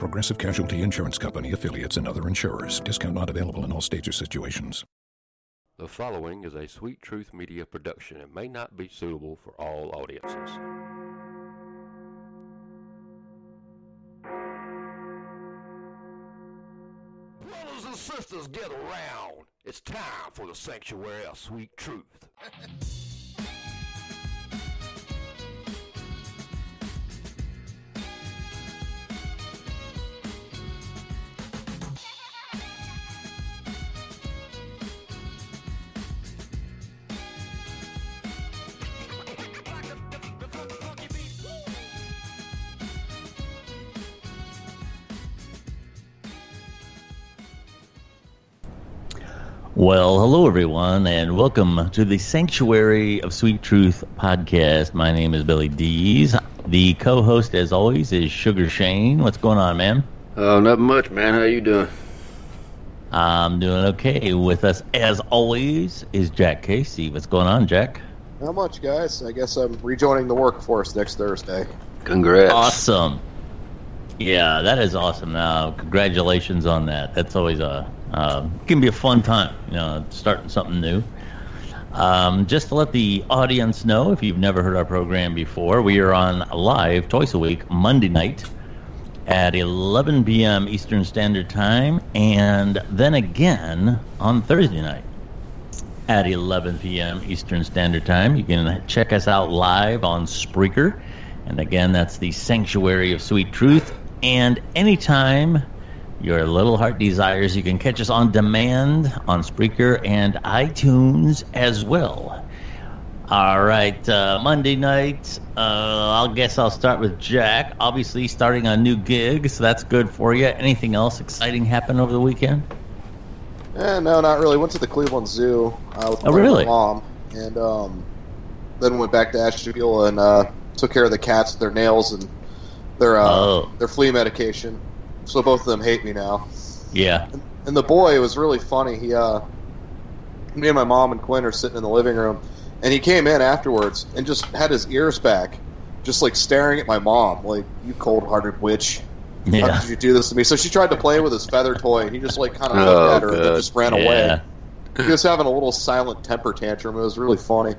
Progressive Casualty Insurance Company affiliates and other insurers. Discount not available in all states or situations. The following is a Sweet Truth Media production and may not be suitable for all audiences. Brothers and sisters, get around. It's time for the Sanctuary of Sweet Truth. Well, hello everyone, and welcome to the Sanctuary of Sweet Truth podcast. My name is Billy Dees. The co-host, as always, is Sugar Shane. What's going on, man? Oh, not much, man. How you doing? I'm doing okay. With us, as always, is Jack Casey. What's going on, Jack? Not much, guys. I guess I'm rejoining the workforce next Thursday. Congrats. Awesome. Yeah, that is awesome. Now, congratulations on that. That's always a uh, can be a fun time, you know, starting something new. Um, just to let the audience know, if you've never heard our program before, we are on live twice a week, Monday night at 11 p.m. Eastern Standard Time, and then again on Thursday night at 11 p.m. Eastern Standard Time. You can check us out live on Spreaker. And again, that's the Sanctuary of Sweet Truth. And anytime your little heart desires, you can catch us on demand on Spreaker and iTunes as well. All right, uh, Monday night. Uh, I'll guess I'll start with Jack. Obviously, starting a new gig, so that's good for you. Anything else exciting happen over the weekend? Eh, no, not really. Went to the Cleveland Zoo uh, with Oh, my really? mom, and um, then went back to Asheville and uh, took care of the cats, their nails, and their uh, Oh. their flea medication. So both of them hate me now. Yeah. And the boy was really funny. He, uh, me and my mom and Quinn are sitting in the living room, and he came in afterwards and just had his ears back, just like staring at my mom, like you cold-hearted witch. How did you do this to me? So she tried to play with his feather toy, and he just like kind of Oh, looked at her and then just ran Yeah. away. He was having a little silent temper tantrum. It was really funny.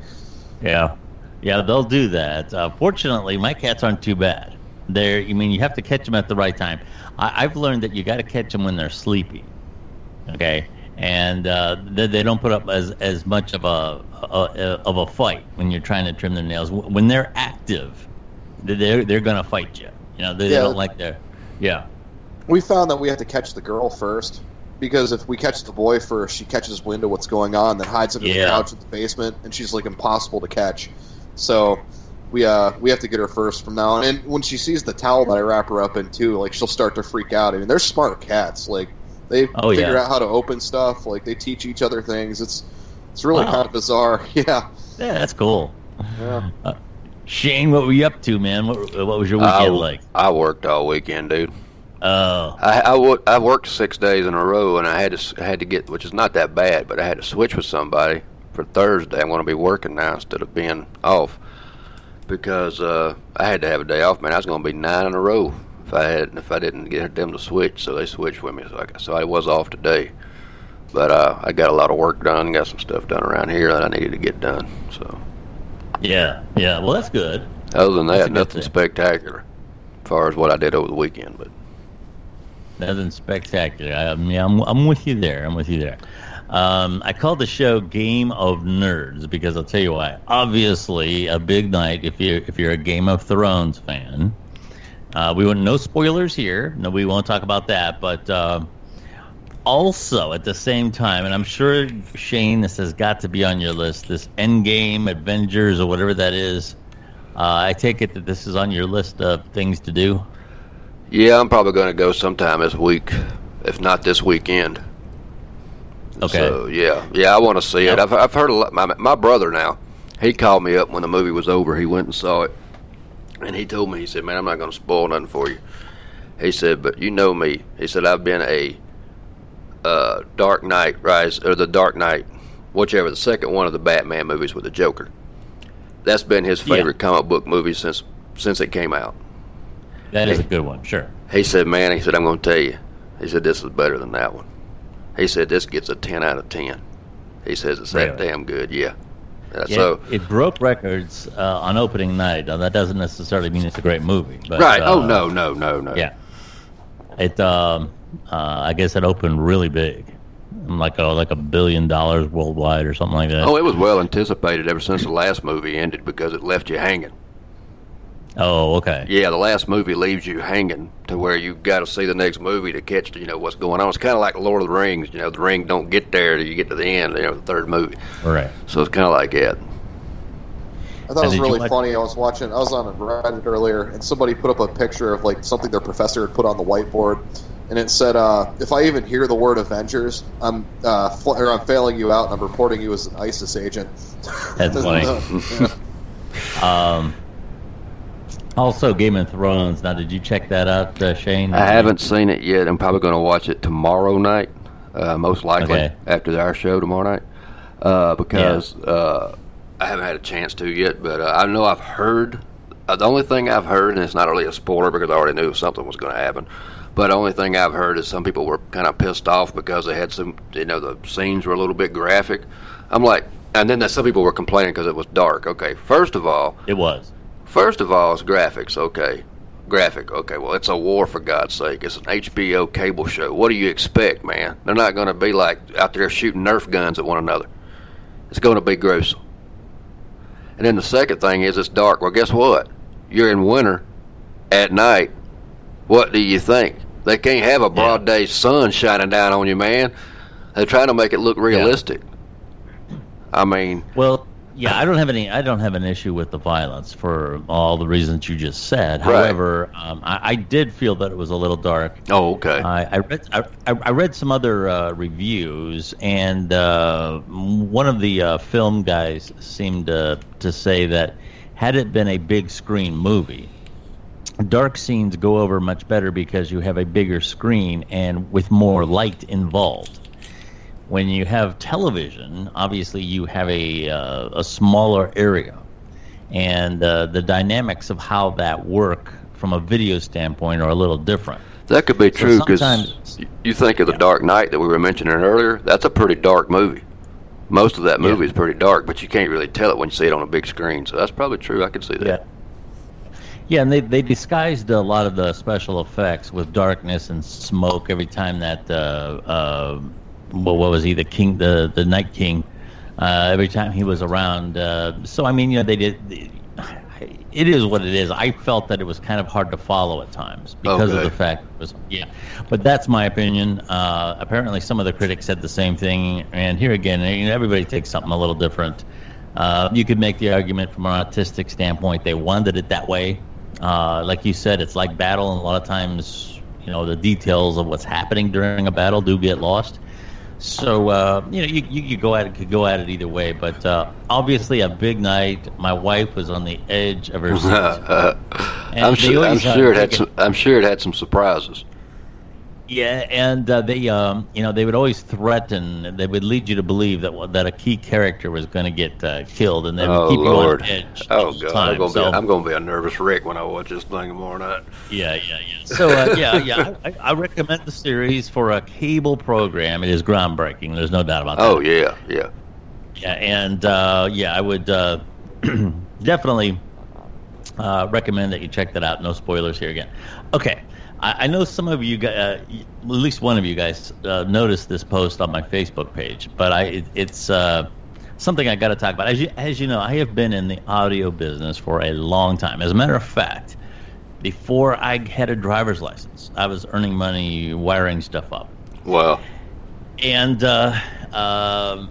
Yeah, yeah, they'll do that. Uh, fortunately, my cats aren't too bad. They're, I mean, you have to catch them at the right time. I, I've learned that you got to catch them when they're sleepy. Okay, and uh, they, they don't put up as as much of a, a of a fight when you're trying to trim their nails. When they're active, they're they're gonna fight you. You know, they, they don't like their. Yeah, We found that we have to catch the girl first because if we catch the boy first, she catches wind of what's going on, then hides under Yeah. the couch in the basement, and she's like impossible to catch. So we uh we have to get her first from now on. And when she sees the towel that I wrap her up in too, like she'll start to freak out. I mean, they're smart cats. Like they Oh, figure yeah. out how to open stuff. Like they teach each other things. It's it's really Wow. kind of bizarre. Yeah. yeah, that's cool. Yeah. Shane, what were you up to, man? What, what was your weekend I, like? I worked all weekend, dude. Oh, I, I, worked six days in a row, and I had to s- I had to get, which is not that bad, but I had to switch with somebody for Thursday. I'm going to be working now instead of being off because uh, I had to have a day off, man. I was going to be nine in a row if I had if I didn't get them to switch. So they switched with me, so I, so I was off today. But uh, I got a lot of work done, got some stuff done around here that I needed to get done. So yeah, yeah. Well, that's good. other than that, nothing spectacular as far as what I did over the weekend. But Nothing spectacular. I, I mean, I'm, I'm with you there. I'm with you there. Um, I called the show "Game of Nerds" because I'll tell you why. Obviously, a big night if you if you're a Game of Thrones fan. Uh, we want no spoilers here. No, we won't talk about that. But uh, also at the same time, and I'm sure Shane, this has got to be on your list. This Endgame Avengers or whatever that is. Uh, I take it that this is on your list of things to do. Yeah, I'm probably going to go sometime this week, if not this weekend. Okay. So yeah, yeah, I want to see Yep. it. I've I've heard a lot. My my brother now, he called me up when the movie was over. He went and saw it, and he told me he said, "Man, I'm not going to spoil nothing for you." He said, "But you know me." He said, "I've been a uh, Dark Knight Rise or the Dark Knight, whichever the second one of the Batman movies with the Joker. That's been his Yeah. favorite comic book movie since since it came out." That is a good one, sure. He said, "Man," he said, "I'm going to tell you." He said, "This is better than that one." He said, "This gets a ten out of 10. He says it's that Really? damn good. Yeah. Uh, Yeah, so it broke records uh, on opening night. Now, that doesn't necessarily mean it's a great movie. But, right. uh, oh no, no, no, no. Yeah. It, um, uh, I guess it opened really big, like a like a billion dollars worldwide or something like that. Oh, it was well anticipated ever since the last movie ended because it left you hanging. Oh, okay. Yeah, the last movie leaves you hanging to where you've got to see the next movie to catch, you know, what's going on. It's kind of like Lord of the Rings. You know, the ring don't get there till you get to the end. You know, the third movie. Right. So it's kind of like that. I thought And it was really watch- funny. I was watching. I was on a Reddit earlier, and somebody put up a picture of like something their professor had put on the whiteboard, and it said, uh, "If I even hear the word Avengers, I'm uh, fl- or I'm failing you out, and I'm reporting you as an ISIS agent." That's funny. Yeah. Um, also, Game of Thrones. Now, did you check that out, uh, Shane? I haven't seen it yet. I'm probably going to watch it tomorrow night, uh, most likely Okay. after our show tomorrow night, uh, because uh, I haven't had a chance to yet. But uh, I know I've heard. Uh, the only thing I've heard, and it's not really a spoiler because I already knew something was going to happen. But the only thing I've heard is some people were kind of pissed off because they had some, you know, the scenes were a little bit graphic. I'm like, and then some people were complaining because it was dark. Okay, first of all, It was. First of all, it's graphics. Okay, graphic. Okay, well, it's a war for God's sake. It's an HBO cable show. What do you expect, man? They're not going to be like out there shooting Nerf guns at one another. It's going to be gruesome. And then the second thing is it's dark. Well, guess what? You're in winter at night. What do you think? They can't have a broad day sun shining down on you, man. They're trying to make it look realistic. I mean, Well, yeah, I don't have any. I don't have an issue with the violence for all the reasons you just said. Right. However, um, I, I did feel that it was a little dark. oh, okay. I, I read I, I read some other uh, reviews, and uh, one of the uh, film guys seemed to to say that had it been a big screen movie, dark scenes go over much better because you have a bigger screen and with more light involved. When you have television, obviously you have a uh, a smaller area, and uh, the dynamics of how that work from a video standpoint are a little different. That could be So true because sometimes- you think of the Dark Knight that we were mentioning earlier. That's a pretty dark movie. Most of that movie Yeah. is pretty dark, but you can't really tell it when you see it on a big screen. So that's probably true. I could see that. Yeah. Yeah, and they, they disguised a lot of the special effects with darkness and smoke every time that uh, uh, well, what was he the king the the Night King uh, every time he was around. Uh, so I mean, you know, they did. It is what it is. I felt that it was kind of hard to follow at times because of the fact it was yeah. But that's my opinion. Uh, apparently, some of the critics said the same thing. And here again, you know, everybody takes something a little different. Uh, you could make the argument from an artistic standpoint they wanted it that way. Uh, like you said, it's like battle, and a lot of times, you know, the details of what's happening during a battle do get lost. So uh, you know, you, you could go at it, could go at it either way. But uh, obviously, a big night. My wife was on the edge of her seat. I'm sure. I'm sure it had some. I'm sure it had some surprises. Yeah, and uh, they, um, you know, they would always threaten. They would lead you to believe that that a key character was going to get uh, killed, and they would Oh keep Lord! you on edge. Oh God! time. I'm gonna So- be. I'm gonna be a nervous wreck when I watch this thing tomorrow night. Yeah, yeah, yeah. So uh, yeah, yeah. I, I recommend the series for a cable program. It is groundbreaking. There's no doubt about that. Oh yeah, yeah. Yeah, and uh, yeah, I would uh, definitely uh, recommend that you check that out. No spoilers here again. Okay. I, I know some of you, guys, uh, at least one of you guys, uh, noticed this post on my Facebook page, but I it, it's uh, something I got to talk about. As you as you know, I have been in the audio business for a long time. As a matter of fact, before I had a driver's license, I was earning money wiring stuff up. Wow. and uh, um,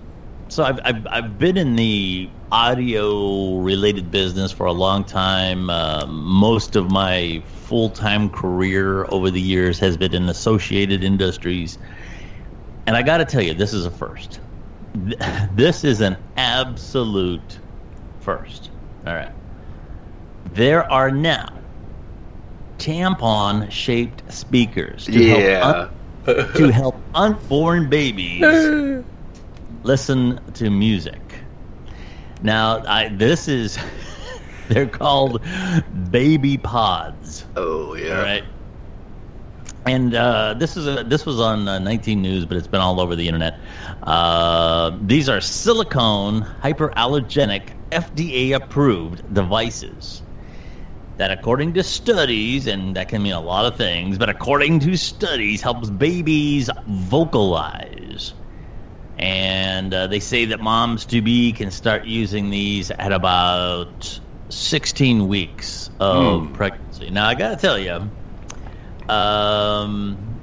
so I've, I've, I've been in the audio related business for a long time. Uh, most of my full time career over the years has been in associated industries. And I got to tell you, this is a first. This is an absolute first. All right. There are now tampon shaped speakers to yeah. help un- to help unborn babies listen to music. Now, I, this is they're called baby pods. oh yeah. All right. And uh, this is a, this was on uh, 19 News, but it's been all over the internet. Uh, these are silicone hyperallergenic FDA approved devices that, according to studies, and that can mean a lot of things, but according to studies, helps babies vocalize. And uh, they say that moms to be can start using these at about 16 weeks of pregnancy. Now, I got to tell you, um,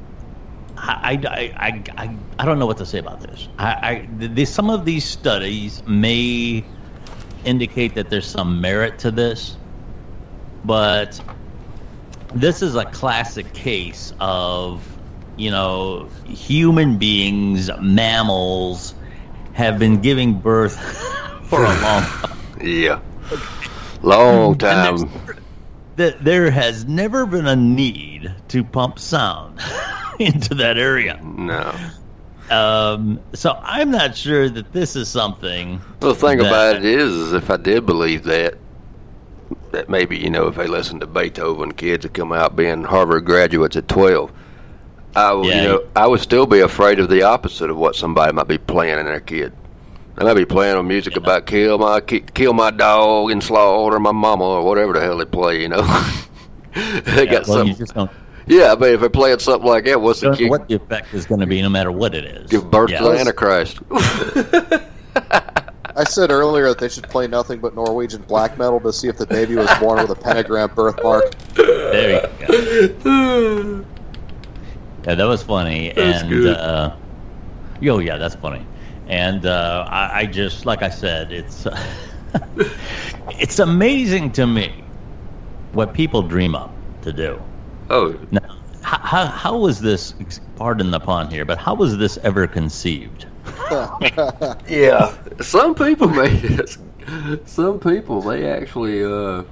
I, I, I, I, I don't know what to say about this. I, I the, some of these studies may indicate that there's some merit to this, but this is a classic case of you know human beings, mammals have been giving birth for a long time. Yeah. Long time. that there has never been a need to pump sound into that area. No. Um, so I'm not sure that this is something. Well, the thing that- about it is, is if I did believe that, that maybe you know if they listened to Beethoven, kids would come out being Harvard graduates at twelve. I would, Yeah, you know, I would still be afraid of the opposite of what somebody might be playing in their kid. And they might be playing on music about kill my kill my dog and slaughter my mama or whatever the hell they play. You know, they Yeah, got well, you something. just don't, Yeah, I mean, if they're playing something like that, what's the don't know kid what the effect is going to be, no matter what it is. give birth Yeah. to Antichrist? I said earlier that they should play nothing but Norwegian black metal to see if the baby was born with a pentagram birthmark. There you go. Yeah, that was funny. That's and good. uh oh yeah, that's funny. And uh I, I just like I said, it's it's amazing to me what people dream up to do. oh, Now, how, how, how was this, pardon the pun here, but how was this ever conceived? Yeah, some people may. Some people they actually uh,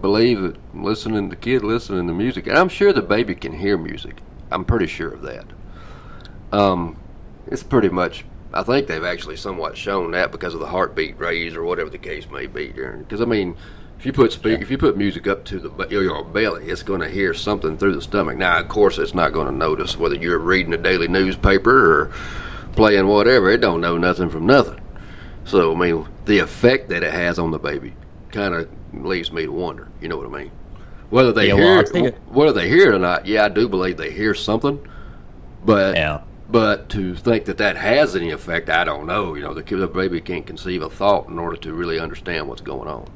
believe that listening the kid listening to music, and I'm sure the baby can hear music. I'm pretty sure of that. Um, it's pretty much. I think they've actually somewhat shown that because of the heartbeat raise or whatever the case may be. Because I mean, if you put speak, if you put music up to the your belly, it's going to hear something through the stomach. Now, of course, it's not going to notice whether you're reading a daily newspaper or playing whatever. It don't know nothing from nothing. So I mean, the effect that it has on the baby kind of leaves me to wonder. You know what I mean? Whether they Yeah, well, hear I'll tell you- it, whether they hear it or not, yeah, I do believe they hear something. But Yeah. But to think that that has any effect, I don't know. You know, the kid, the baby can't conceive a thought in order to really understand what's going on.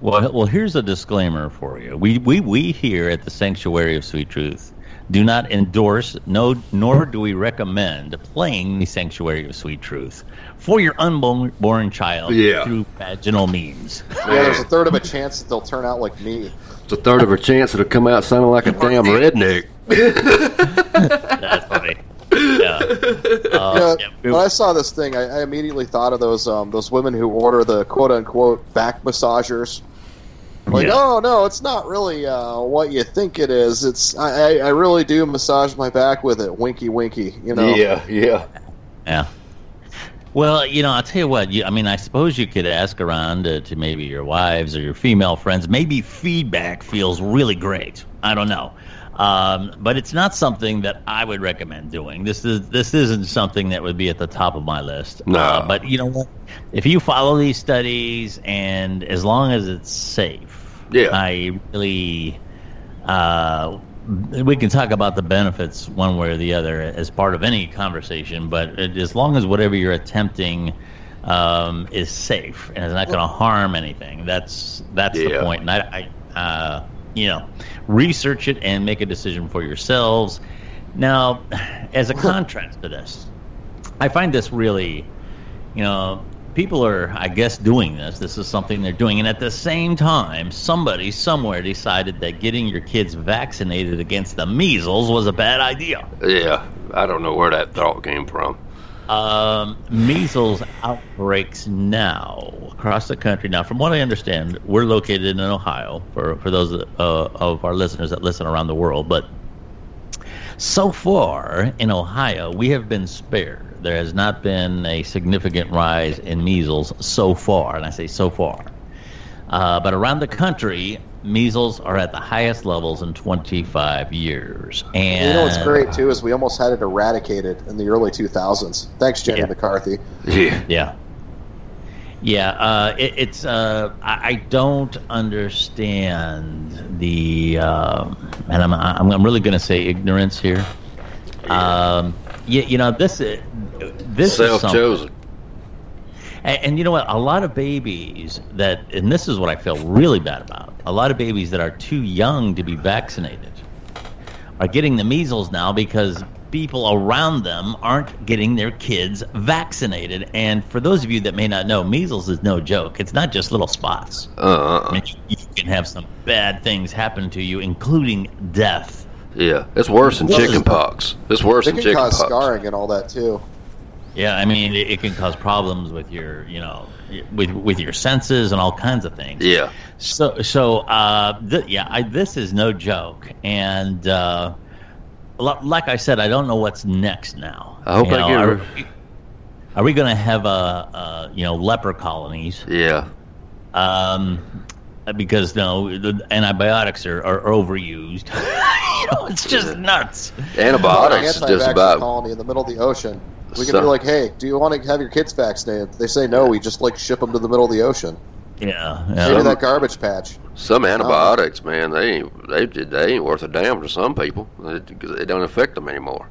Well, well, here's a disclaimer for you. We, we, we here at the Sanctuary of Sweet Truth do not endorse, no, nor do we recommend playing the Sanctuary of Sweet Truth for your unborn child Yeah. through vaginal means. Yeah, there's a third of a chance that they'll turn out like me. It's a third of a chance that it'll come out sounding like a damn redneck. That's. Yeah. Uh, You know, when I saw this thing, I, I immediately thought of those um, those women who order the quote unquote back massagers. Like, Yeah. oh no, it's not really uh, what you think it is. It's I, I, I really do massage my back with it. Winky, winky. You know. Yeah, yeah. Yeah. Well, you know, I'll tell you what. You, I mean, I suppose you could ask around uh, to maybe your wives or your female friends. Maybe feedback feels really great. I don't know, um, but it's not something that I would recommend doing. This is this isn't something that would be at the top of my list. No. Uh, but you know what? If you follow these studies and as long as it's safe, Yeah. I really uh, we can talk about the benefits one way or the other as part of any conversation, but it, as long as whatever you're attempting um, is safe and is not going to harm anything, that's that's the point. And I, I uh, you know, research it and make a decision for yourselves. Now, as a contrast to this, I find this really, you know, people are, I guess, doing this. This is something they're doing. And at the same time, somebody somewhere decided that getting your kids vaccinated against the measles was a bad idea. Yeah, I don't know where that thought came from. Um, measles outbreaks now across the country. Now, from what I understand, we're located in Ohio for, for those uh, of our listeners that listen around the world. But so far in Ohio, we have been spared. There has not been a significant rise in measles so far, and I say so far. Uh, but around the country, measles are at the highest levels in 25 years. And you know what's great too is we almost had it eradicated in the early 2000s. Thanks, Jenny Yeah. McCarthy. Yeah, Yeah. Yeah, uh, it, it's. Uh, I, I don't understand the, um, and I'm, I'm, I'm really going to say ignorance here. Um, you, you know, this is this is self-chosen. And, and you know what? A lot of babies that, and this is what I feel really bad about. A lot of babies that are too young to be vaccinated are getting the measles now because people around them aren't getting their kids vaccinated. And for those of you that may not know, measles is no joke. It's not just little spots. I Uh, mean, you, you can have some bad things happen to you, including death. yeah, it's worse than Well, chicken pox. It's worse They than can chicken cause scarring and all that too. Yeah, I mean, it, it can cause problems with your, you know, with with your senses and all kinds of things. Yeah, So, so uh, th- yeah, I, this is no joke, and uh, like I said, I don't know what's next now. I hope You I know, get Are, re- are we going to have a, uh you know leper colonies? yeah, Um, because no, the antibiotics are, are overused. you know, it's just nuts. antibiotics An just about. colony in the middle of the ocean. We can So- be like, hey, do you want to have your kids vaccinated? They say no. We just like ship them to the middle of the ocean. Yeah, Maybe yeah. that garbage patch. Some antibiotics, man, they ain't they they ain't worth a damn to some people. It, it don't affect them anymore.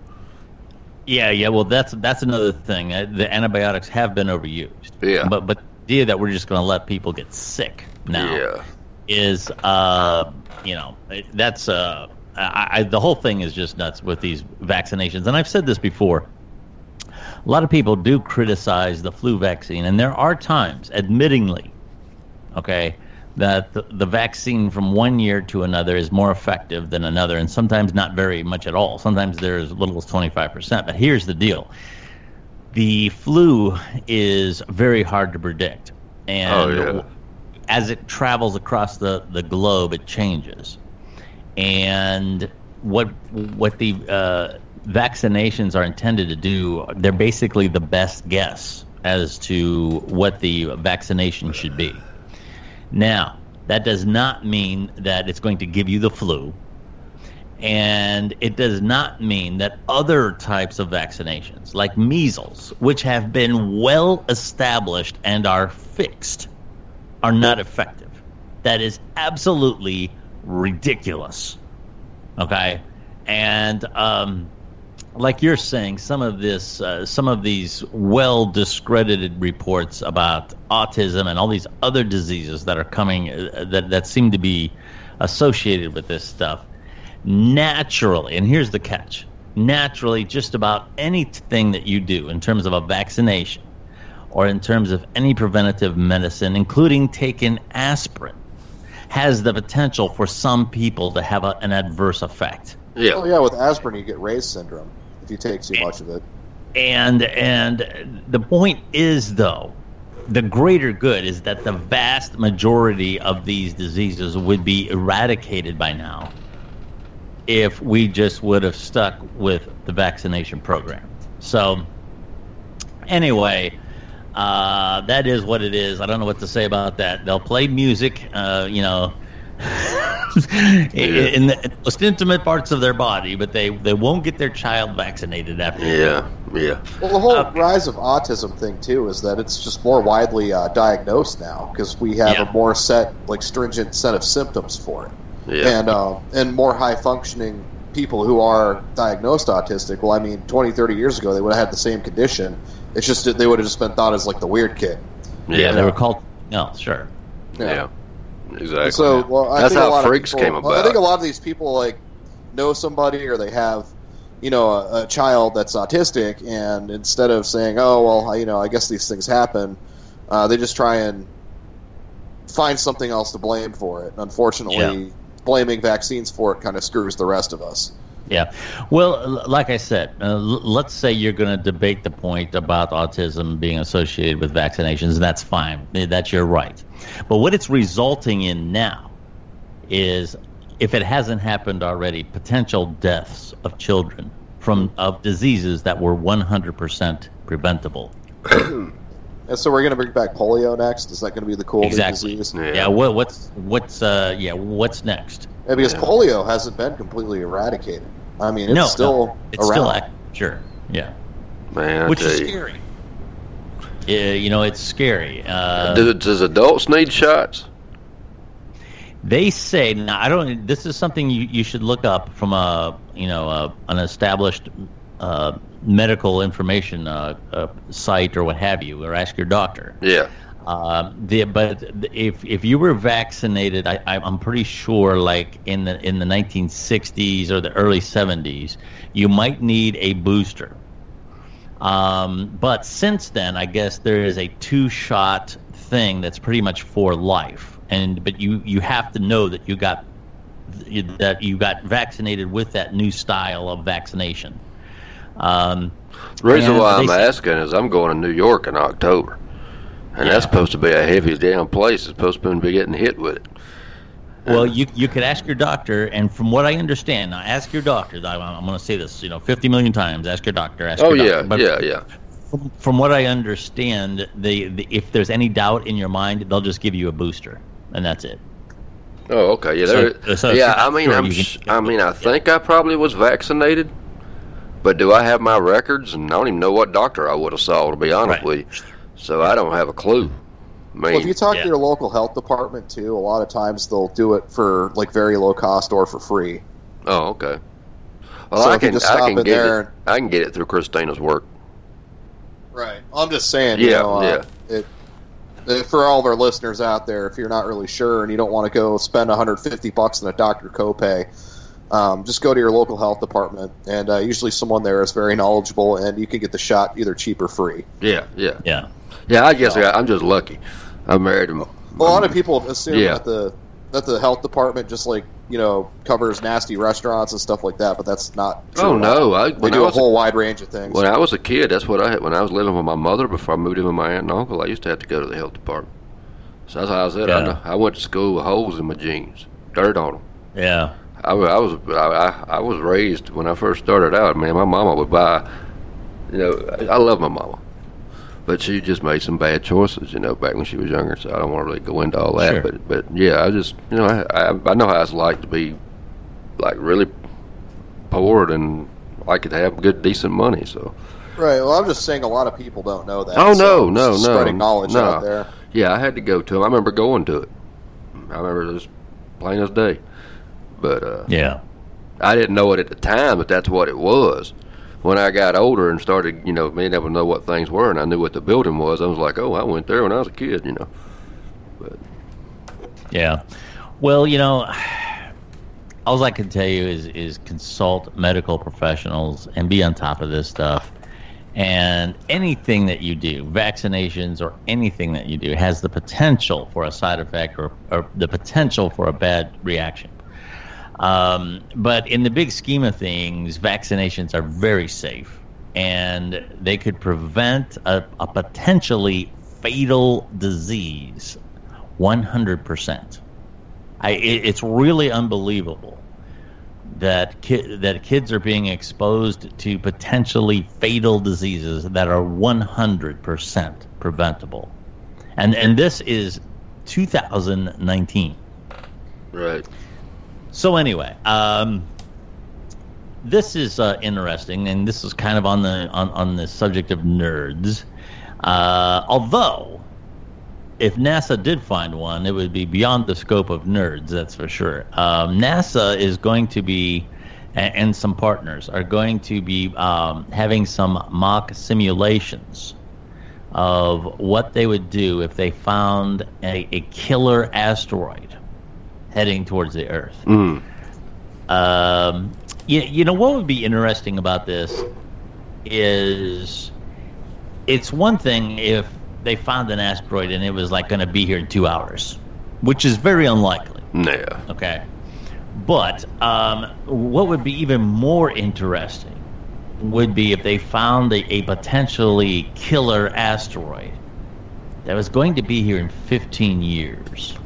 Yeah, yeah. Well, that's that's another thing. Uh, The antibiotics have been overused. Yeah. But but the idea that we're just going to let people get sick now Yeah, is, uh, you know, that's uh, I, I, the whole thing is just nuts with these vaccinations. And I've said this before. A lot of people do criticize the flu vaccine, and there are times, admittingly, okay, that the, the vaccine from one year to another is more effective than another, and sometimes not very much at all. Sometimes there's as little as 25%. But here's the deal the flu is very hard to predict. And Oh, yeah. as it travels across the, the globe, it changes. And what what the uh, vaccinations are intended to do, they're basically the best guess as to what the vaccination should be. Now, that does not mean that it's going to give you the flu. And it does not mean that other types of vaccinations, like measles, which have been well established and are fixed, are not effective. That is absolutely ridiculous. Okay? And um, like you're saying, some of this, uh, some of these well discredited reports about autism and all these other diseases that are coming uh, that that seem to be associated with this stuff, naturally, and here's the catch: naturally, just about anything that you do in terms of a vaccination or in terms of any preventative medicine, including taking aspirin, has the potential for some people to have a, an adverse effect. yeah, Oh yeah, with aspirin you get Reye's syndrome if you take too much of it. And and the point is though, the greater good is that the vast majority of these diseases would be eradicated by now if we just would have stuck with the vaccination program. So anyway, uh, that is what it is. I don't know what to say about that. They'll play music, uh, you know, in, in the most intimate parts of their body, but they, they won't get their child vaccinated after. yeah, yeah. Well, the whole Uh, rise of autism thing too is that it's just more widely uh, diagnosed now because we have Yeah. a more set, like stringent set of symptoms for it. Yeah. and uh, and more high functioning people who are diagnosed autistic. Well, I mean, 20, 30 years ago, they would have had the same condition. It's just that they would have just been thought as like the weird kid. Yeah, they were called. No, sure. Yeah. Exactly. So, well, I That's think a how lot freaks of people, came well, I think a lot of these people like know somebody or they have, you know, a, a child that's autistic, and instead of saying, "Oh, well, I- you know, I guess these things happen," uh, they just try and find something else to blame for it. Unfortunately, blaming vaccines for it kind of screws the rest of us. Yeah. Well, like I said, uh, let's say you're going to debate the point about autism being associated with vaccinations, and that's fine. That's your right. But what it's resulting in now is, if it hasn't happened already, potential deaths of children from of diseases that were 100% preventable. And so we're going to bring back polio next. Is that going to be the cool Exactly. disease? Yeah. Yeah. what, what's what's uh yeah what's next? Yeah, because Yeah. polio hasn't been completely eradicated. I mean, it's no, still no, it's around. still active. Sure. Yeah. Man, I Which is you. scary. Yeah, you know, it's scary. Uh, Do- does adults need shots? They say now. I don't. This is something you, you should look up from a you know a, an established uh, medical information uh, uh, site or what have you, or ask your doctor. Yeah. Um, the, but if if you were vaccinated, I, I'm pretty sure, like in the in the 1960s or the early 70s, you might need a booster. Um, but since then, I guess there is a two shot thing that's pretty much for life, and but you you have to know that you got that you got vaccinated with that new style of vaccination. Um, The reason why I'm asking is I'm going to New York in October, and that's supposed to be a heavy damn place. It's supposed to be getting hit with it. Well, you you could ask your doctor, and from what I understand, now ask your doctor. I, I'm going to say this, you know, 50 million times. Ask your doctor. Ask Oh your yeah, doctor. Yeah, yeah. From, from what I understand, they, the, if there's any doubt in your mind, they'll just give you a booster, and that's it. Oh, okay. Yeah, So- so yeah. I mean, I'm. can- I mean, I think I probably was vaccinated, but do I have my records? And I don't even know what doctor I would have saw. To be honest Right. with you, so I don't have a clue. I mean, Well, if you talk Yeah. to your local health department too, a lot of times they'll do it for like very low cost or for free. oh, okay. Well, So I can. just I can in get there it. I can get it through Christina's work. Right. I'm just saying. You Yeah, know, uh, It, uh, for all of our listeners out there, if you're not really sure and you don't want to go spend 150 bucks on a doctor copay, um, just go to your local health department, and uh, usually someone there is very knowledgeable, and you can get the shot either cheap or free. Yeah, yeah, Yeah. Yeah. I guess I, I'm just lucky. I'm married to. A lot of people assume Yeah. that the that the health department just like you know covers nasty restaurants and stuff like that, but that's not. Oh, true Oh no! I, They do a was a whole wide range of things. When I was a kid, that's what I had. When I was living with my mother before I moved in with my aunt and uncle, I used to have to go to the health department. So that's how I said Yeah. I, I went to school with holes in my jeans, dirt on them. Yeah. I, I was I, I, I was raised when I first started out. Man, my mama would buy. You know, I, I love my mama, but she just made some bad choices. You know, back when she was younger. So I don't want to really go into all that. Sure. But but yeah, I just you know I, I I know how it's like to be like really poor and I could have good decent money. So. right. Well, I'm just saying a lot of people don't know that. Oh so no, no, no, Spreading knowledge no. out there. Yeah, I had to go to them. I remember going to it. I remember it was plain as day. But uh, Yeah. I didn't know it at the time, but that's what it was. When I got older and started, you know, being able to know what things were, and I knew what the building was, I was like, "Oh, I went there when I was a kid," you know. But Yeah. Well, you know, all I can tell you is is consult medical professionals and be on top of this stuff. And anything that you do, vaccinations or anything that you do, has the potential for a side effect or, or the potential for a bad reaction. Um, but in the big scheme of things, vaccinations are very safe, and they could prevent a, a potentially fatal disease 100%. I, it, it's really unbelievable that ki- that kids are being exposed to potentially fatal diseases that are 100% preventable. And and this is 2019. Right. So anyway, um, this is uh, interesting, and this is kind of on the on, on the subject of nerds. Uh, although if NASA did find one, it would be beyond the scope of nerds, that's for sure. Um, NASA is going to be, and, some partners are going to be um, having some mock simulations of what they would do if they found a, a killer asteroid heading towards the Earth. Um, you, you know what would be interesting about this is it's one thing if they found an asteroid and it was like going to be here in two hours, which is very unlikely. Yeah. Okay. But um, what would be even more interesting would be if they found a, a potentially killer asteroid that was going to be here in 15 years.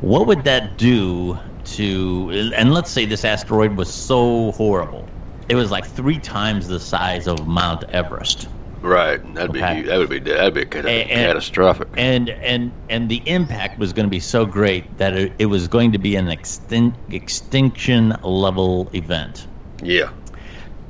What would that do to. And let's say this asteroid was so horrible, it was like three times the size of Mount Everest. Right. That'd Okay. be that would be that'd be cata- And- and- catastrophic. and and and the impact was going to be so great that it, it was going to be an extin- extinction level event. yeah.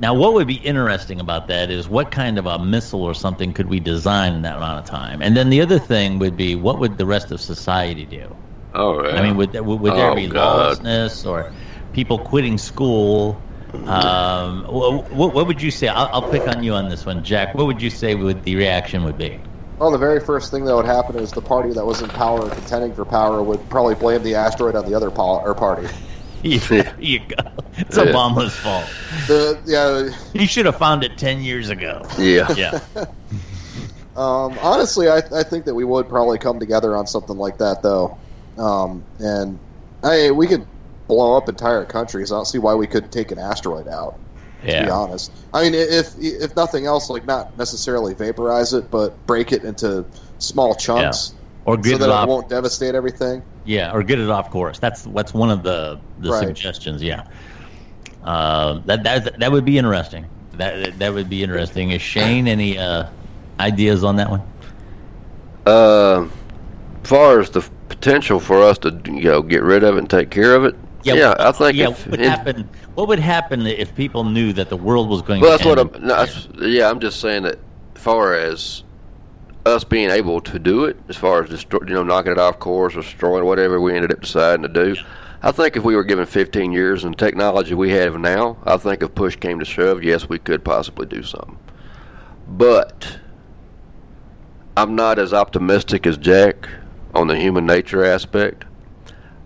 Now, what would be interesting about that is what kind of a missile or something could we design in that amount of time? And then the other thing would be what would the rest of society do? Oh yeah. I mean, would, would, would there Oh, be God. lawlessness or people quitting school? Um, what, what would you say? I'll, I'll pick on you on this one, Jack. What would you say would the reaction would be? Well, the very first thing that would happen is the party that was in power and contending for power would probably blame the asteroid on the other pol- or party. There you go. It's Yeah. Obama's fault. The yeah, He should have found it ten years ago. Yeah. Yeah. um, honestly, I, I think that we would probably come together on something like that, though. Um, and I we could blow up entire countries. I don't see why we couldn't take an asteroid out. To be honest, I mean, if if nothing else, like not necessarily vaporize it, but break it into small chunks Or get so get that it it off. won't devastate everything. Yeah, or get it off course. That's that's one of the the Right. suggestions. Yeah. Uh, that that that would be interesting. That that would be interesting. Is Shane any uh, ideas on that one? Uh, far as the potential for us to you know get rid of it and take care of it, yeah, I think Yeah. if what would it- happen? What would happen if people knew that the world was going? Well, to that's what? I'm. No, that's, yeah, I'm just saying that. Far as us being able to do it, as far as destroy, you know, knocking it off course or destroying whatever we ended up deciding to do, I think if we were given 15 years and technology we have now, I think if push came to shove, yes, we could possibly do something. But I'm not as optimistic as Jack on the human nature aspect.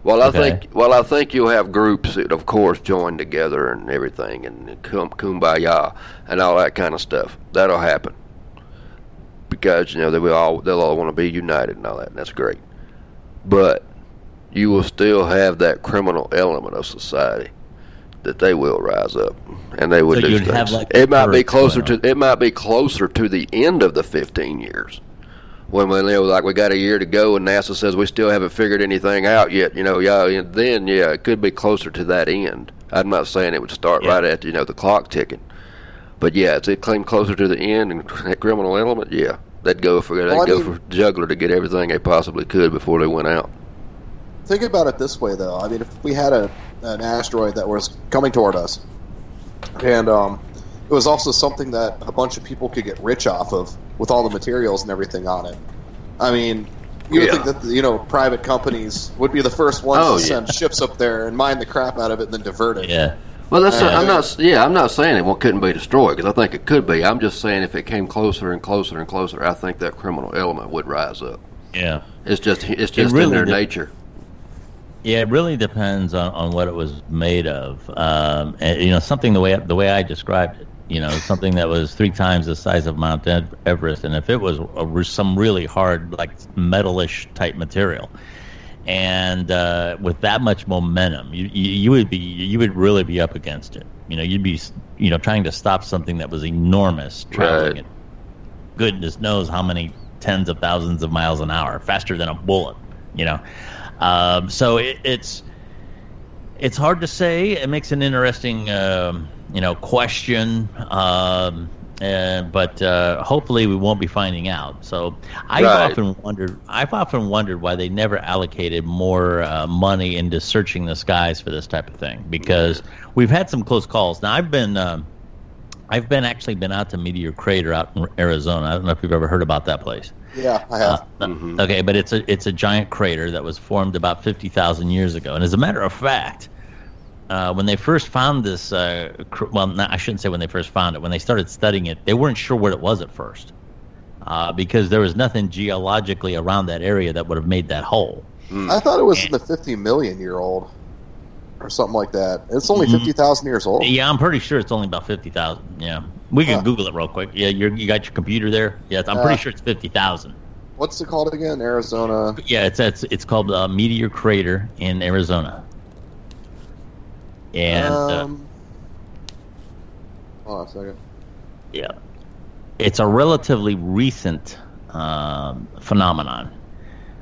Well, I Okay. think well, I think you'll have groups that, of course, join together and everything, and kum, kumbaya and all that kind of stuff. That'll happen because you know they will all they'll all want to be united and all that. And that's great, but you will still have that criminal element of society that they will rise up and they would So do things. like, it might be closer to it might be closer to the end of the 15 years when we you know, like we got a year to go and NASA says we still haven't figured anything out yet. You know, yeah, then yeah, it could be closer to that end. I'm not saying it would start Yeah. right at you know the clock ticking, but yeah, it's it came closer to the end and that criminal element. Yeah, they'd go for they'd Well, I go mean- for juggler to get everything they possibly could before they went out. Think about it this way, though. I mean, if we had a an asteroid that was coming toward us, and um, it was also something that a bunch of people could get rich off of with all the materials and everything on it. I mean, you would Yeah. think that you know private companies would be the first ones Oh, to yeah. send ships up there and mine the crap out of it and then divert it. Yeah. Well, that's Uh, I'm not. Yeah, I'm not saying it couldn't be destroyed because I think it could be. I'm just saying if it came closer and closer and closer, I think that criminal element would rise up. Yeah. It's just it's just really in their did- nature. Yeah, it really depends on, on what it was made of. Um, and, you know, something the way the way I described it. You know, something that was three times the size of Mount Everest, and if it was a, some really hard, like metalish type material, and uh, with that much momentum, you, you you would be you would really be up against it. You know, you'd be you know trying to stop something that was enormous, traveling Right. at goodness knows how many tens of thousands of miles an hour, faster than a bullet. You know, um, so it, it's it's hard to say. It makes an interesting um, you know question. Um, uh, but uh, hopefully we won't be finding out. So I've Right. often wondered. I've often wondered why they never allocated more uh, money into searching the skies for this type of thing. Because we've had some close calls. Now I've been um, I've been actually been out to Meteor Crater out in Arizona. I don't know if you've ever heard about that place. Yeah, I have. Uh, Okay, but it's a it's a giant crater that was formed about fifty thousand years ago. And as a matter of fact, uh, when they first found this, uh, cr- well, not, I shouldn't say when they first found it. When they started studying it, they weren't sure what it was at first, uh, because there was nothing geologically around that area that would have made that hole. I thought it was in the 50 million year old or something like that. It's only 50,000 years old. Yeah, I'm pretty sure it's only about fifty thousand. Yeah, we can Huh. Google it real quick. Yeah, you're, you got your computer there. Yes, I'm Uh, pretty sure it's fifty thousand. What's it called again? Arizona. Yeah, it's it's it's called uh, Meteor Crater in Arizona. And uh, um, hold on a second. yeah, it's a relatively recent um, phenomenon.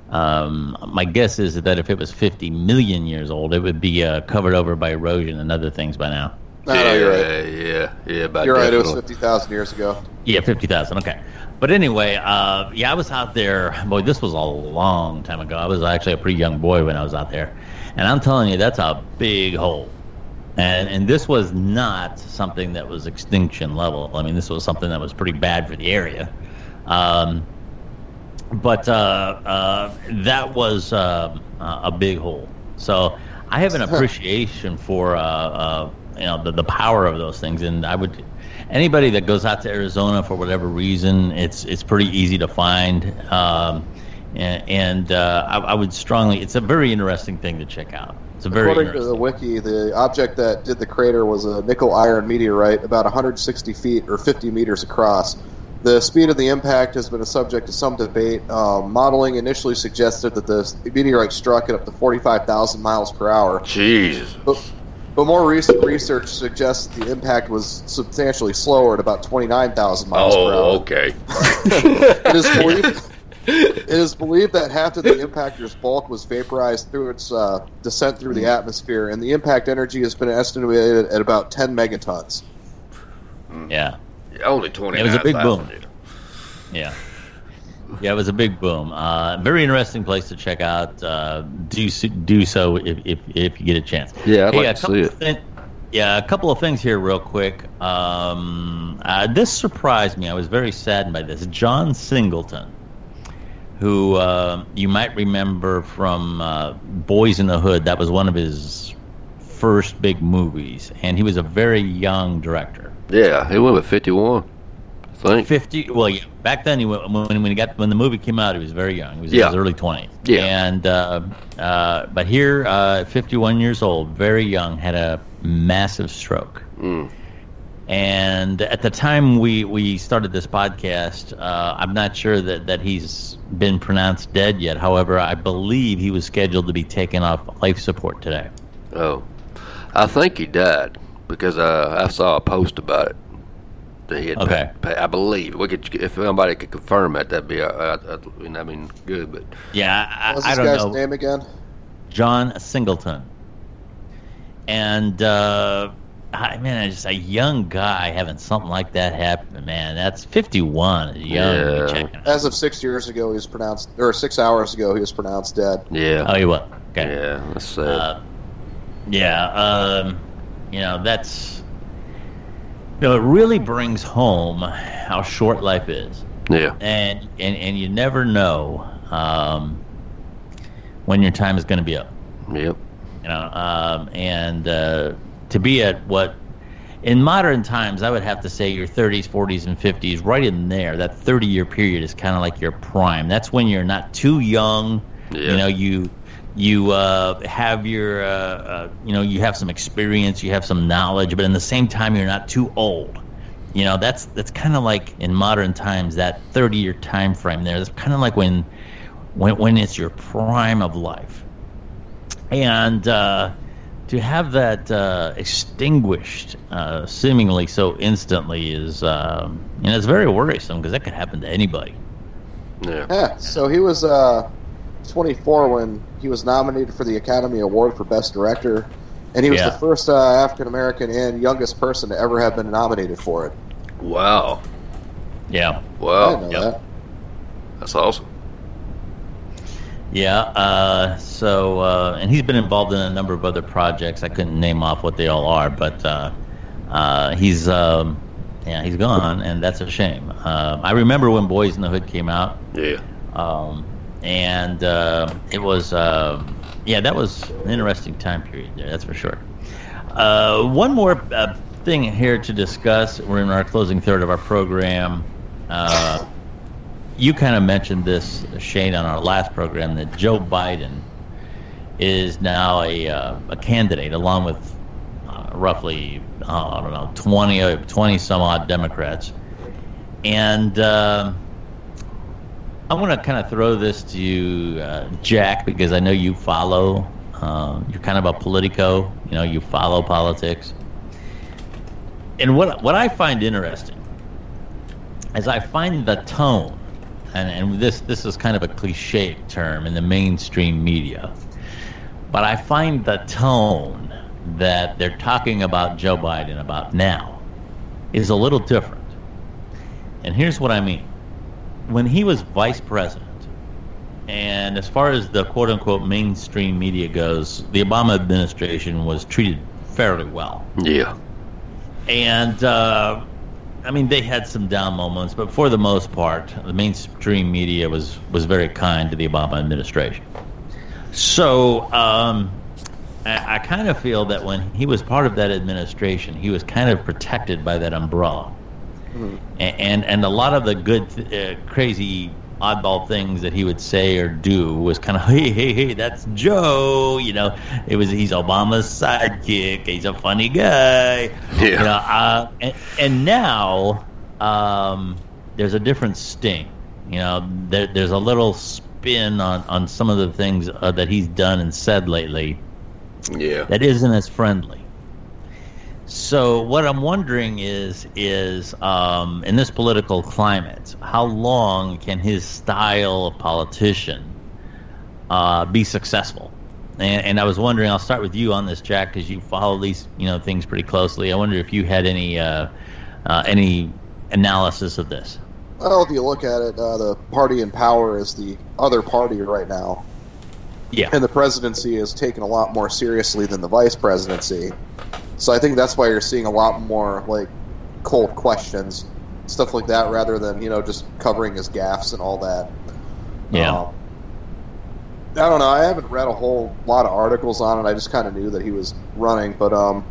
Um, my guess is that if it was 50 million years old, it would be uh, covered over by erosion and other things by now. No, yeah, no, you're right. yeah, yeah, about You're right. It was 50,000 years ago. Yeah, fifty thousand. Okay, but anyway, uh, yeah, I was out there. Boy, this was a long time ago. I was actually a pretty young boy when I was out there, and I'm telling you, that's a big hole. And and this was not something that was extinction level. I mean, this was something that was pretty bad for the area. Um, but uh, uh, that was uh, a big hole. So I have an appreciation for uh, uh, you know the, the power of those things, and I would anybody that goes out to Arizona for whatever reason, it's it's pretty easy to find. Um, and and uh, I, I would strongly, it's a very interesting thing to check out. It's very According to the wiki, the object that did the crater was a nickel iron meteorite about 160 feet or 50 meters across. The speed of the impact has been a subject to some debate. Um, modeling initially suggested that the meteorite struck at up to 45,000 miles per hour, Jesus. but, but more recent research suggests that the impact was substantially slower at about 29,000 miles per hour. Oh, okay. It is believed. It is believed that half of the impactor's bulk was vaporized through its uh, descent through the atmosphere, and the impact energy has been estimated at about 10 megatons. Yeah. Only twenty. It was a big boom. Yeah. Yeah, it was a big boom. Uh, very interesting place to check out. Uh, do so, do so if, if, if you get a chance. Yeah, I'd like a to couple see of thi- yeah, a couple of things here, real quick. Um, uh, this surprised me. I was very saddened by this. John Singleton, who uh, you might remember from uh, Boyz n the Hood, that was one of his first big movies, and he was a very young director. Yeah, he went with fifty-one. I think. Fifty. Well, yeah. Back then, he went, when when he got when the movie came out, he was very young. He was Yeah. in his early twenties. Yeah. And uh, uh, but here, uh, fifty-one years old, very young, had a massive stroke. Mm. And at the time we, we started this podcast, uh, I'm not sure that, that he's been pronounced dead yet. However, I believe he was scheduled to be taken off life support today. Oh, I think he died because uh, I saw a post about it. That he had Okay. pa- pa- I believe we could if somebody could confirm it, that'd be uh, uh, I mean, good. But Yeah, I, What's I this don't guy's know. name again? John Singleton. And uh, I man, just a young guy having something like that happen, man. That's 51. is Young. Yeah. As of six years ago, he was pronounced, or six hours ago, he was pronounced dead. yeah, Oh, you what? Okay. yeah, that's sad. Uh, yeah. Um, you know, that's. You know, it really brings home how short life is. yeah, and and, and you never know um, when your time is going to be up. yep, You know, um, and uh, to be at what in modern times, I would have to say your 30s, 40s, and 50s, right in there. That 30 year period is kind of like your prime. That's when you're not too young. Yeah. You know, you you uh, have your uh, uh, you know you have some experience, you have some knowledge, but in the same time, you're not too old. You know, that's that's kind of like in modern times that 30 year time frame there. That's kind of like when when when it's your prime of life and uh, to have that uh, extinguished uh, seemingly so instantly is um, you know it's very worrisome because that could happen to anybody. yeah. Yeah, so he was uh, 24 when he was nominated for the Academy Award for Best Director, and he was Yeah. the first uh, African American and youngest person to ever have been nominated for it. Wow, Yeah, wow, didn't Yep. that. that's awesome. Yeah. Uh, so uh, and he's been involved in a number of other projects. I couldn't name off what they all are, but uh, uh, he's um, Yeah, he's gone, and that's a shame. Um, I remember when Boyz n the Hood came out, Yeah. um, and uh, it was uh, yeah, that was an interesting time period there. That's for sure. Uh, one more uh, thing here to discuss. We're in our closing third of our program. You kind of mentioned this, Shane, on our last program that Joe Biden is now a uh, a candidate along with uh, roughly uh, I don't know 20, uh, 20 some odd Democrats, and. Uh, I want to kind of throw this to you, uh, Jack, because I know you follow. Um, you're kind of a politico. You know, you follow politics. And what what I find interesting is I find the tone, and, and this this is kind of a cliche term in the mainstream media, but I find the tone that they're talking about Joe Biden about now is a little different. And here's what I mean when he was vice president, and as far as the quote unquote mainstream media goes, the Obama administration was treated fairly well. Yeah. And, uh, I mean, they had some down moments, but for the most part, the mainstream media was, was very kind to the Obama administration. So, um, I, I kind of feel that when he was part of that administration, he was kind of protected by that umbrella and, and and a lot of the good, uh, crazy, oddball things that he would say or do was kind of hey hey hey that's Joe, you know. It was he's Obama's sidekick. He's a funny guy, Yeah. you know. Uh, and, and now um, there's a different sting. You know, there, there's a little spin on on some of the things uh, that he's done and said lately Yeah. that isn't as friendly. So what I'm wondering is is um, in this political climate, how long can his style of politician uh, be successful? And, and I was wondering, I'll start with you on this, Jack, because you follow these you know things pretty closely. I wonder if you had any uh, uh, any analysis of this. Well, if you look at it, uh, the party in power is the other party right now, Yeah, and the presidency is taken a lot more seriously than the vice presidency. So I think that's why you're seeing a lot more like cold questions, stuff like that, rather than you know just covering his gaffes and all that. yeah, Um, I don't know. I haven't read a whole lot of articles on it. I just kind of knew that he was running, but um,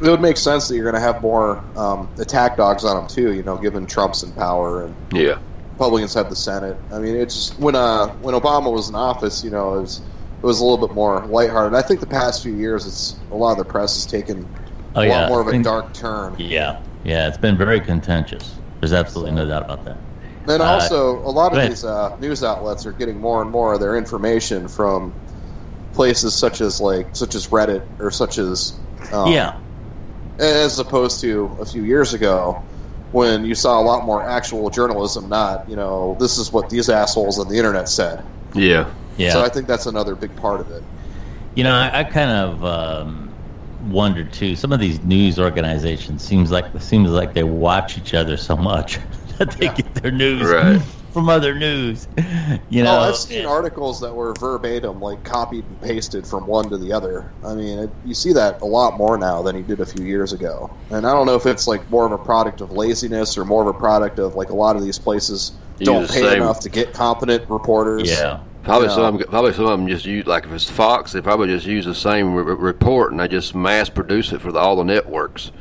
it would make sense that you're going to have more um, attack dogs on him too. You know, given Trump's in power and Yeah. Republicans have the Senate. I mean, it's just when uh when Obama was in office, you know, it was it was a little bit more lighthearted. I think the past few years, it's a lot of the press has taken oh a yeah, lot more of a I think- dark turn. Yeah, yeah, it's been very contentious. There's absolutely no doubt about that. And Uh, also, a lot of these uh, news outlets are getting more and more of their information from places such as like such as Reddit or such as um, yeah, as opposed to a few years ago when you saw a lot more actual journalism. Not you know this is what these assholes on the internet said. Yeah. Yeah. So I think that's another big part of it. You know, I, I kind of um, wondered too. Some of these news organizations seems like seems like they watch each other so much that they get their news Right. from other news. You know, oh, I've seen articles that were verbatim, like copied and pasted from one to the other. I mean, it, you see that a lot more now than you did a few years ago. And I don't know if it's like more of a product of laziness or more of a product of like a lot of these places don't the pay same- enough to get competent reporters. yeah, Probably Yeah. some. Probably some of them just use like if it's Fox, they probably just use the same re- report and they just mass produce it for the, all the networks.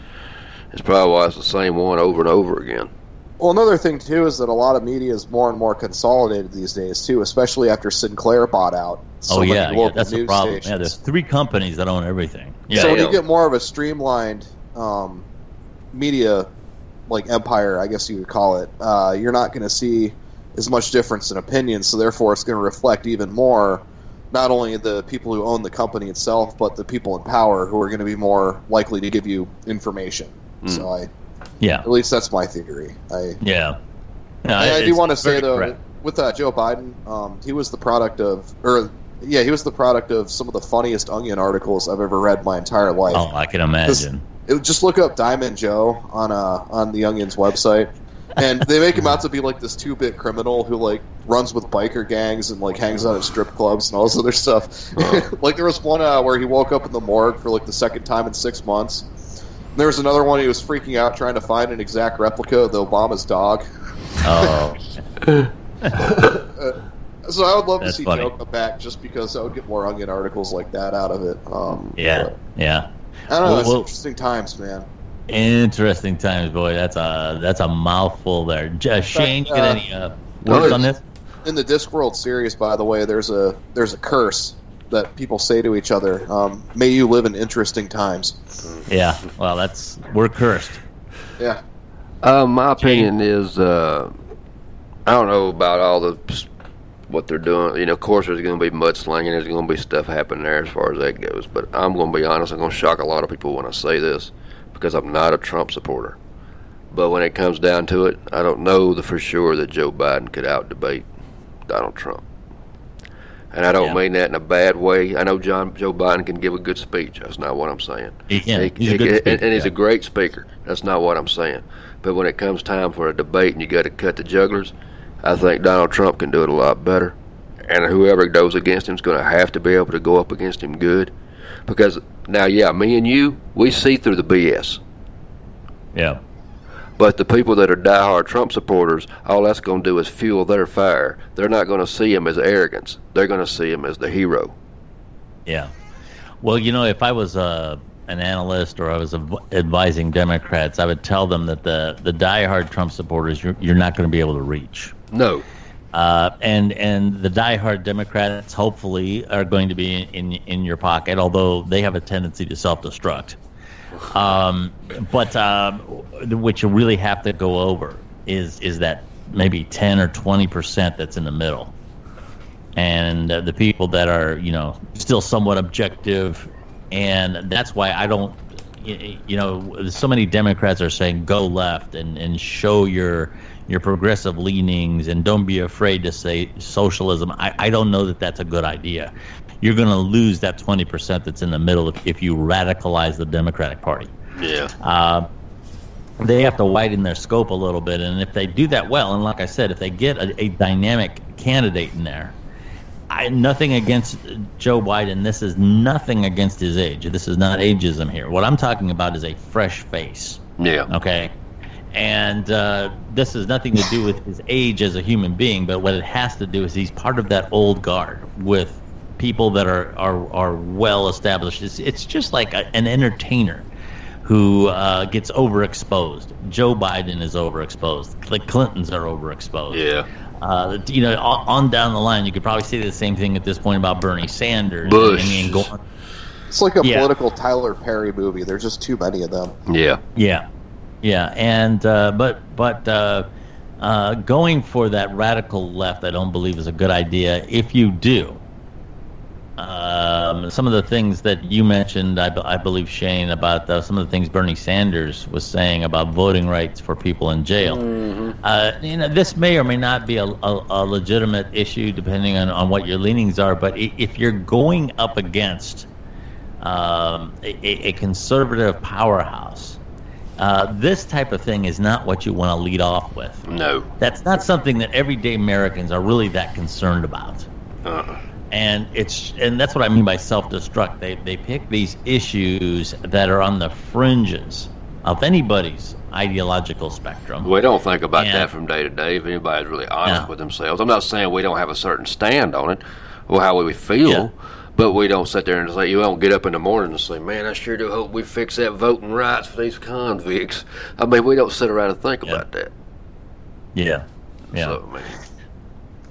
It's probably why it's the same one over and over again. Well, another thing too is that a lot of media is more and more consolidated these days too, especially after Sinclair bought out. So oh yeah, yeah, that's the problem. stations. Yeah, there's three companies that own everything. Yeah, so when you get more of a streamlined um, media like empire, I guess you would call it, uh, you're not going to see as much difference in opinion. So therefore, it's going to reflect even more not only the people who own the company itself, but the people in power who are going to be more likely to give you information. So I, yeah, at least that's my theory. I yeah. No, I, I do want to say though, correct. with uh, Joe Biden, um, he was the product of, or yeah, he was the product of some of the funniest Onion articles I've ever read my entire life. Oh, I can imagine. It, just look up Diamond Joe on uh, on the Onion's website, and they make him out to be like this two bit criminal who like runs with biker gangs and like hangs out at strip clubs and all this other stuff. like there was one uh, where he woke up in the morgue for like the second time in six months, And There was another one he was freaking out trying to find an exact replica of the Obama's dog. Oh, So I would love That's to see funny. Joe come back just because I would get more onion articles like that out of it. Um, yeah, yeah. I don't know. Well, it's well- interesting times, man. Interesting times, boy. That's a that's a mouthful there. Uh, Shane, you got uh, any uh, words on this? In the Discworld series, by the way, there's a there's a curse that people say to each other. Um, May you live in interesting times. Yeah. Well, that's we're cursed. Yeah. Uh, my opinion is, uh, I don't know about all the what they're doing. You know, of course, there's going to be mudslinging. There's going to be stuff happening there as far as that goes. But I'm going to be honest. I'm going to shock a lot of people when I say this because I'm not a Trump supporter. But when it comes down to it, I don't know the for sure that Joe Biden could out debate Donald Trump. And I don't Yeah. mean that in a bad way. I know John Joe Biden can give a good speech. That's not what I'm saying. He can. He- He's a he- good and, speaker, and he's yeah. a great speaker. That's not what I'm saying. But when it comes time for a debate and you got to cut the jugglers, I think Donald Trump can do it a lot better. And whoever goes against him is going to have to be able to go up against him good. Because now, yeah, me and you, we see through the BS. Yeah. But the people that are diehard Trump supporters, all that's going to do is fuel their fire. They're not going to see him as arrogance. They're going to see him as the hero. Yeah. Well, you know, if I was uh, an analyst or I was advising Democrats, I would tell them that the the diehard Trump supporters you're, you're not going to be able to reach. No. Uh, and and the diehard Democrats hopefully are going to be in in your pocket, although they have a tendency to self destruct. Um, but um, what you really have to go over is is that maybe ten or twenty percent that's in the middle, and uh, the people that are you know still somewhat objective, and that's why I don't. You know, so many Democrats are saying go left and, and show your your progressive leanings and don't be afraid to say socialism. I, I don't know that that's a good idea. You're going to lose that 20% that's in the middle if, if you radicalize the Democratic Party. Yeah. Uh, they have to widen their scope a little bit. And if they do that well, and like I said, if they get a, a dynamic candidate in there, I, nothing against Joe Biden. This is nothing against his age. This is not ageism here. What I'm talking about is a fresh face. Yeah. Okay. And uh, this has nothing to do with his age as a human being, but what it has to do is he's part of that old guard with people that are are, are well established. It's, it's just like a, an entertainer who uh, gets overexposed. Joe Biden is overexposed. The Clintons are overexposed. Yeah. Uh, you know, on, on down the line, you could probably say the same thing at this point about Bernie Sanders. Bush. I mean, go- It's like a Yeah. political Tyler Perry movie. There's just too many of them. Yeah. Yeah, yeah, and uh, but but uh, uh, going for that radical left, I don't believe is a good idea. If you do, um, some of the things that you mentioned, I, I believe Shane about uh, some of the things Bernie Sanders was saying about voting rights for people in jail. Uh, you know, this may or may not be a, a, a legitimate issue depending on, on what your leanings are. But if you're going up against um, a a conservative powerhouse, uh, this type of thing is not what you want to lead off with. No. That's not something that everyday Americans are really that concerned about. Uh-uh. And it's and that's what I mean by self-destruct. They they pick these issues that are on the fringes of anybody's ideological spectrum. We don't think about Yeah. that from day to day. If anybody's really honest No. with themselves, I'm not saying we don't have a certain stand on it or how we feel, Yeah. But we don't sit there and say you don't get up in the morning and say, "Man, I sure do hope we fix that voting rights for these convicts." I mean, we don't sit around and think Yeah. about that. Yeah, yeah. So, I mean,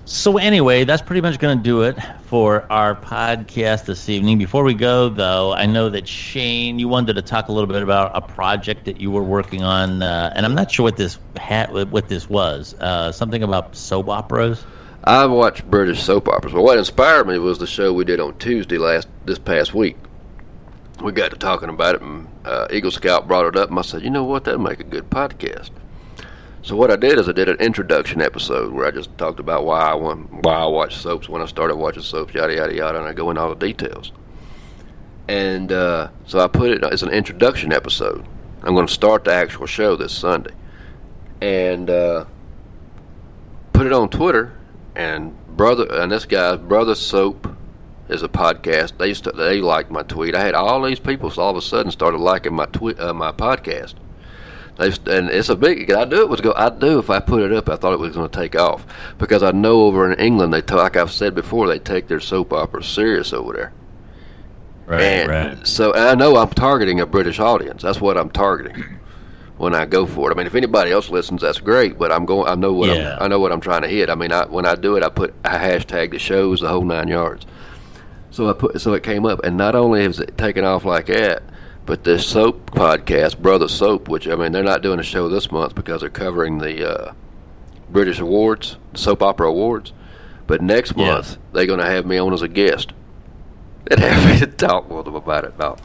So anyway, that's pretty much going to do it for our podcast this evening. Before we go, though, I know that Shane, you wanted to talk a little bit about a project that you were working on, uh, and I'm not sure what this hat, what this was. Uh, something about soap operas. I watch British soap operas. Well, what inspired me was the show we did on Tuesday last this past week. We got to talking about it, and uh, Eagle Scout brought it up, and I said, "You know what? That'd make a good podcast." So what I did is I did an introduction episode where I just talked about why I want, why I watch soaps, when I started watching soaps, yada yada yada, and I go into all the details. And uh, so I put it as an introduction episode. I'm going to start the actual show this Sunday, and uh, put it on Twitter. And brother, and this guy, brother soap, is a podcast. They used to, they liked my tweet. I had all these people so all of a sudden started liking my tweet, uh, my podcast. They and it's a big. I knew it was go. I knew if I put it up, I thought it was going to take off because I know over in England they, like I've said before, they take their soap operas serious over there. Right, and right. So I know I'm targeting a British audience. That's what I'm targeting when I go for it. I mean, if anybody else listens, that's great. But I'm going. I know what Yeah. I'm. I know what I'm trying to hit. I mean, I, when I do it, I put I hashtag the shows the whole nine yards. So I put so it came up, and not only is it taken off like that, but this soap podcast, Brother Soap, which I mean they're not doing a show this month because they're covering the uh, British awards, soap opera awards. But next Yeah. month they're going to have me on as a guest and have me to talk with them about it. Now,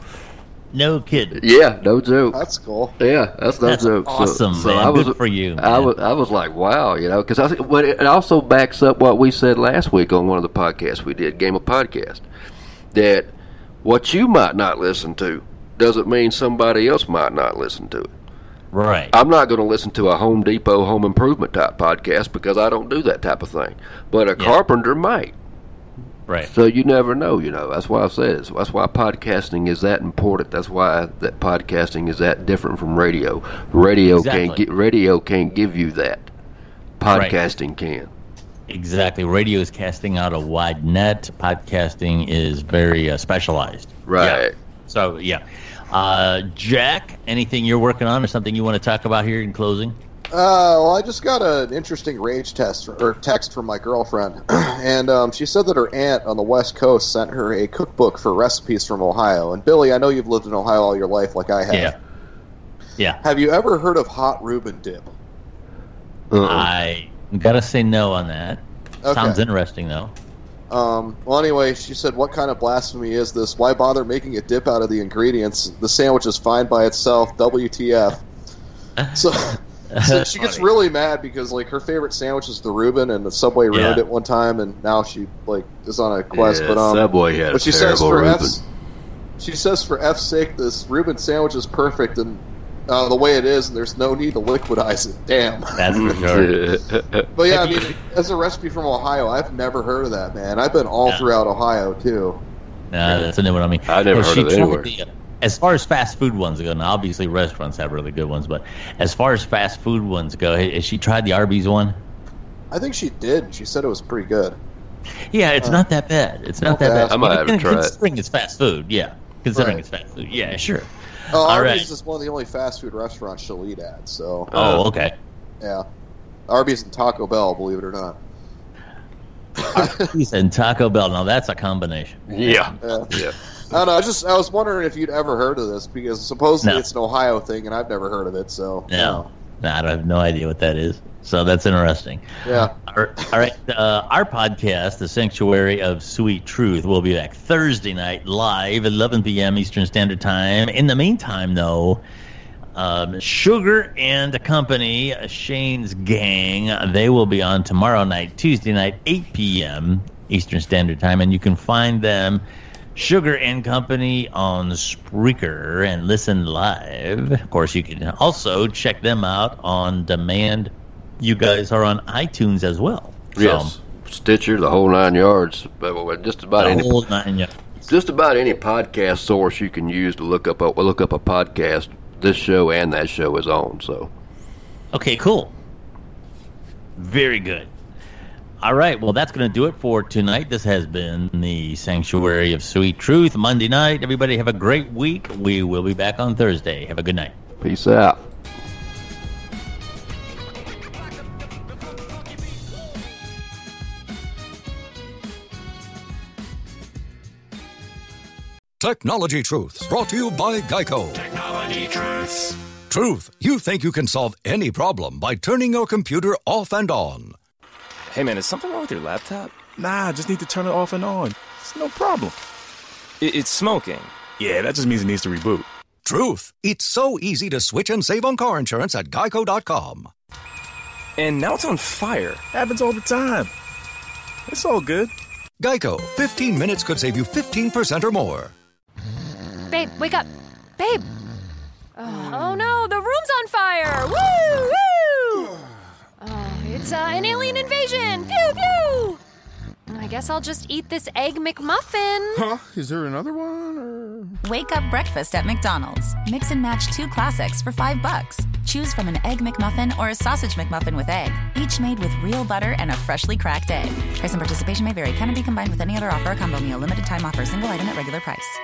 No kidding. yeah, no joke. That's cool. Yeah, that's no That's joke. So- awesome, so, man. I was, Good for you, I was, I was like, wow, you know, because I, but it also backs up what we said last week on one of the podcasts we did, Game of Podcast, that what you might not listen to doesn't mean somebody else might not listen to it. Right. I'm not going to listen to a Home Depot home improvement type podcast because I don't do that type of thing, but a Yeah. carpenter might. Right. So you never know, you know. That's why I said it. That's why podcasting is that important. That's why that podcasting is that different from radio. Radio can't Exactly. get radio can't give you that. Right. Podcasting can. Exactly. Radio is casting out a wide net. Podcasting is very uh, specialized. Right. Yeah. So yeah. Uh, Jack, anything you're working on or something you want to talk about here in closing? Uh, well, I just got an interesting rage test or text from my girlfriend, and um, she said that her aunt on the West Coast sent her a cookbook for recipes from Ohio. And Billy, I know you've lived in Ohio all your life, like I have. Yeah. Yeah. Have you ever heard of hot Reuben dip? Uh-uh. I gotta say no on that. Okay. Sounds interesting though. Um, well, anyway, she said, "What kind of blasphemy is this? Why bother making a dip out of the ingredients? The sandwich is fine by itself. WTF?" So, so she gets Funny. really mad because like her favorite sandwich is the Reuben, and the Subway ruined Yeah. it one time, and now she like is on a quest. Yeah, but um, Subway had a but she says for Reuben. F's, she says for F's sake, this Reuben sandwich is perfect and uh, the way it is, and there's no need to liquidize it. Damn. That's for sure. But yeah, I mean, as a recipe from Ohio, I've never heard of that, man. I've been all Yeah. throughout Ohio too. No, that's a new one on me. I've never Well, heard she of it tried anywhere. the, uh, as far as fast food ones go, now obviously restaurants have really good ones, but as far as fast food ones go, has she tried the Arby's one? I think she did. and She said it was pretty good. Yeah, it's Uh, not that bad. It's not that okay. bad. I might have to Con- try it. Considering it's fast food, yeah. Considering Right. it's fast food, yeah, sure. Oh, All Arby's right. is one of the only fast food restaurants she'll eat at. So Oh, okay. yeah, Arby's and Taco Bell, believe it or not. He said Taco Bell. Now that's a combination. yeah. Yeah. Yeah. I don't know. I just I was wondering if you'd ever heard of this because supposedly No. it's an Ohio thing, and I've never heard of it. So No, no, I have no idea what that is. So that's interesting. yeah. All right, all right. Uh, our podcast, The Sanctuary of Sweet Truth, will be back Thursday night live, 11 p.m. Eastern Standard Time. In the meantime, though, um, Sugar and Company, Shane's gang, they will be on tomorrow night, Tuesday night, 8 p.m. Eastern Standard Time, and you can find them. Sugar and Company on Spreaker and listen live. Of course, you can also check them out on demand. You guys are on iTunes as well. So, Yes. Stitcher, the whole nine yards. But just about the any whole nine yards. just about any podcast source you can use to look up a look up a podcast. This show and that show is on. So Okay, cool. Very good. All right, well, that's going to do it for tonight. This has been the Sanctuary of Sweet Truth Monday night. Everybody have a great week. We will be back on Thursday. Have a good night. peace out. Technology Truths, brought to you by Geico. Technology Truths. Truth, you think you can solve any problem by turning your computer off and on. Hey man, is something wrong with your laptop? Nah, I just need to turn it off and on. It's no problem. I- it's smoking. Yeah, that just means it needs to reboot. Truth, it's so easy to switch and save on car insurance at geico.com. And now it's on fire. Happens all the time. It's all good. Geico, 15 minutes could save you 15% or more. Babe, wake up. Babe. Oh, oh no, the room's on fire. Woo! Woo! It's uh, an alien invasion. Pew pew! My guess I'll just eat this Egg McMuffin. Huh? Is there another one? Or... Wake up breakfast at McDonald's. Mix and match two classics for five bucks. Choose from an Egg McMuffin or a Sausage McMuffin with egg, each made with real butter and a freshly cracked egg. Price and participation may vary. Cannot be combined with any other offer or combo meal. Limited time offer. Single item at regular price.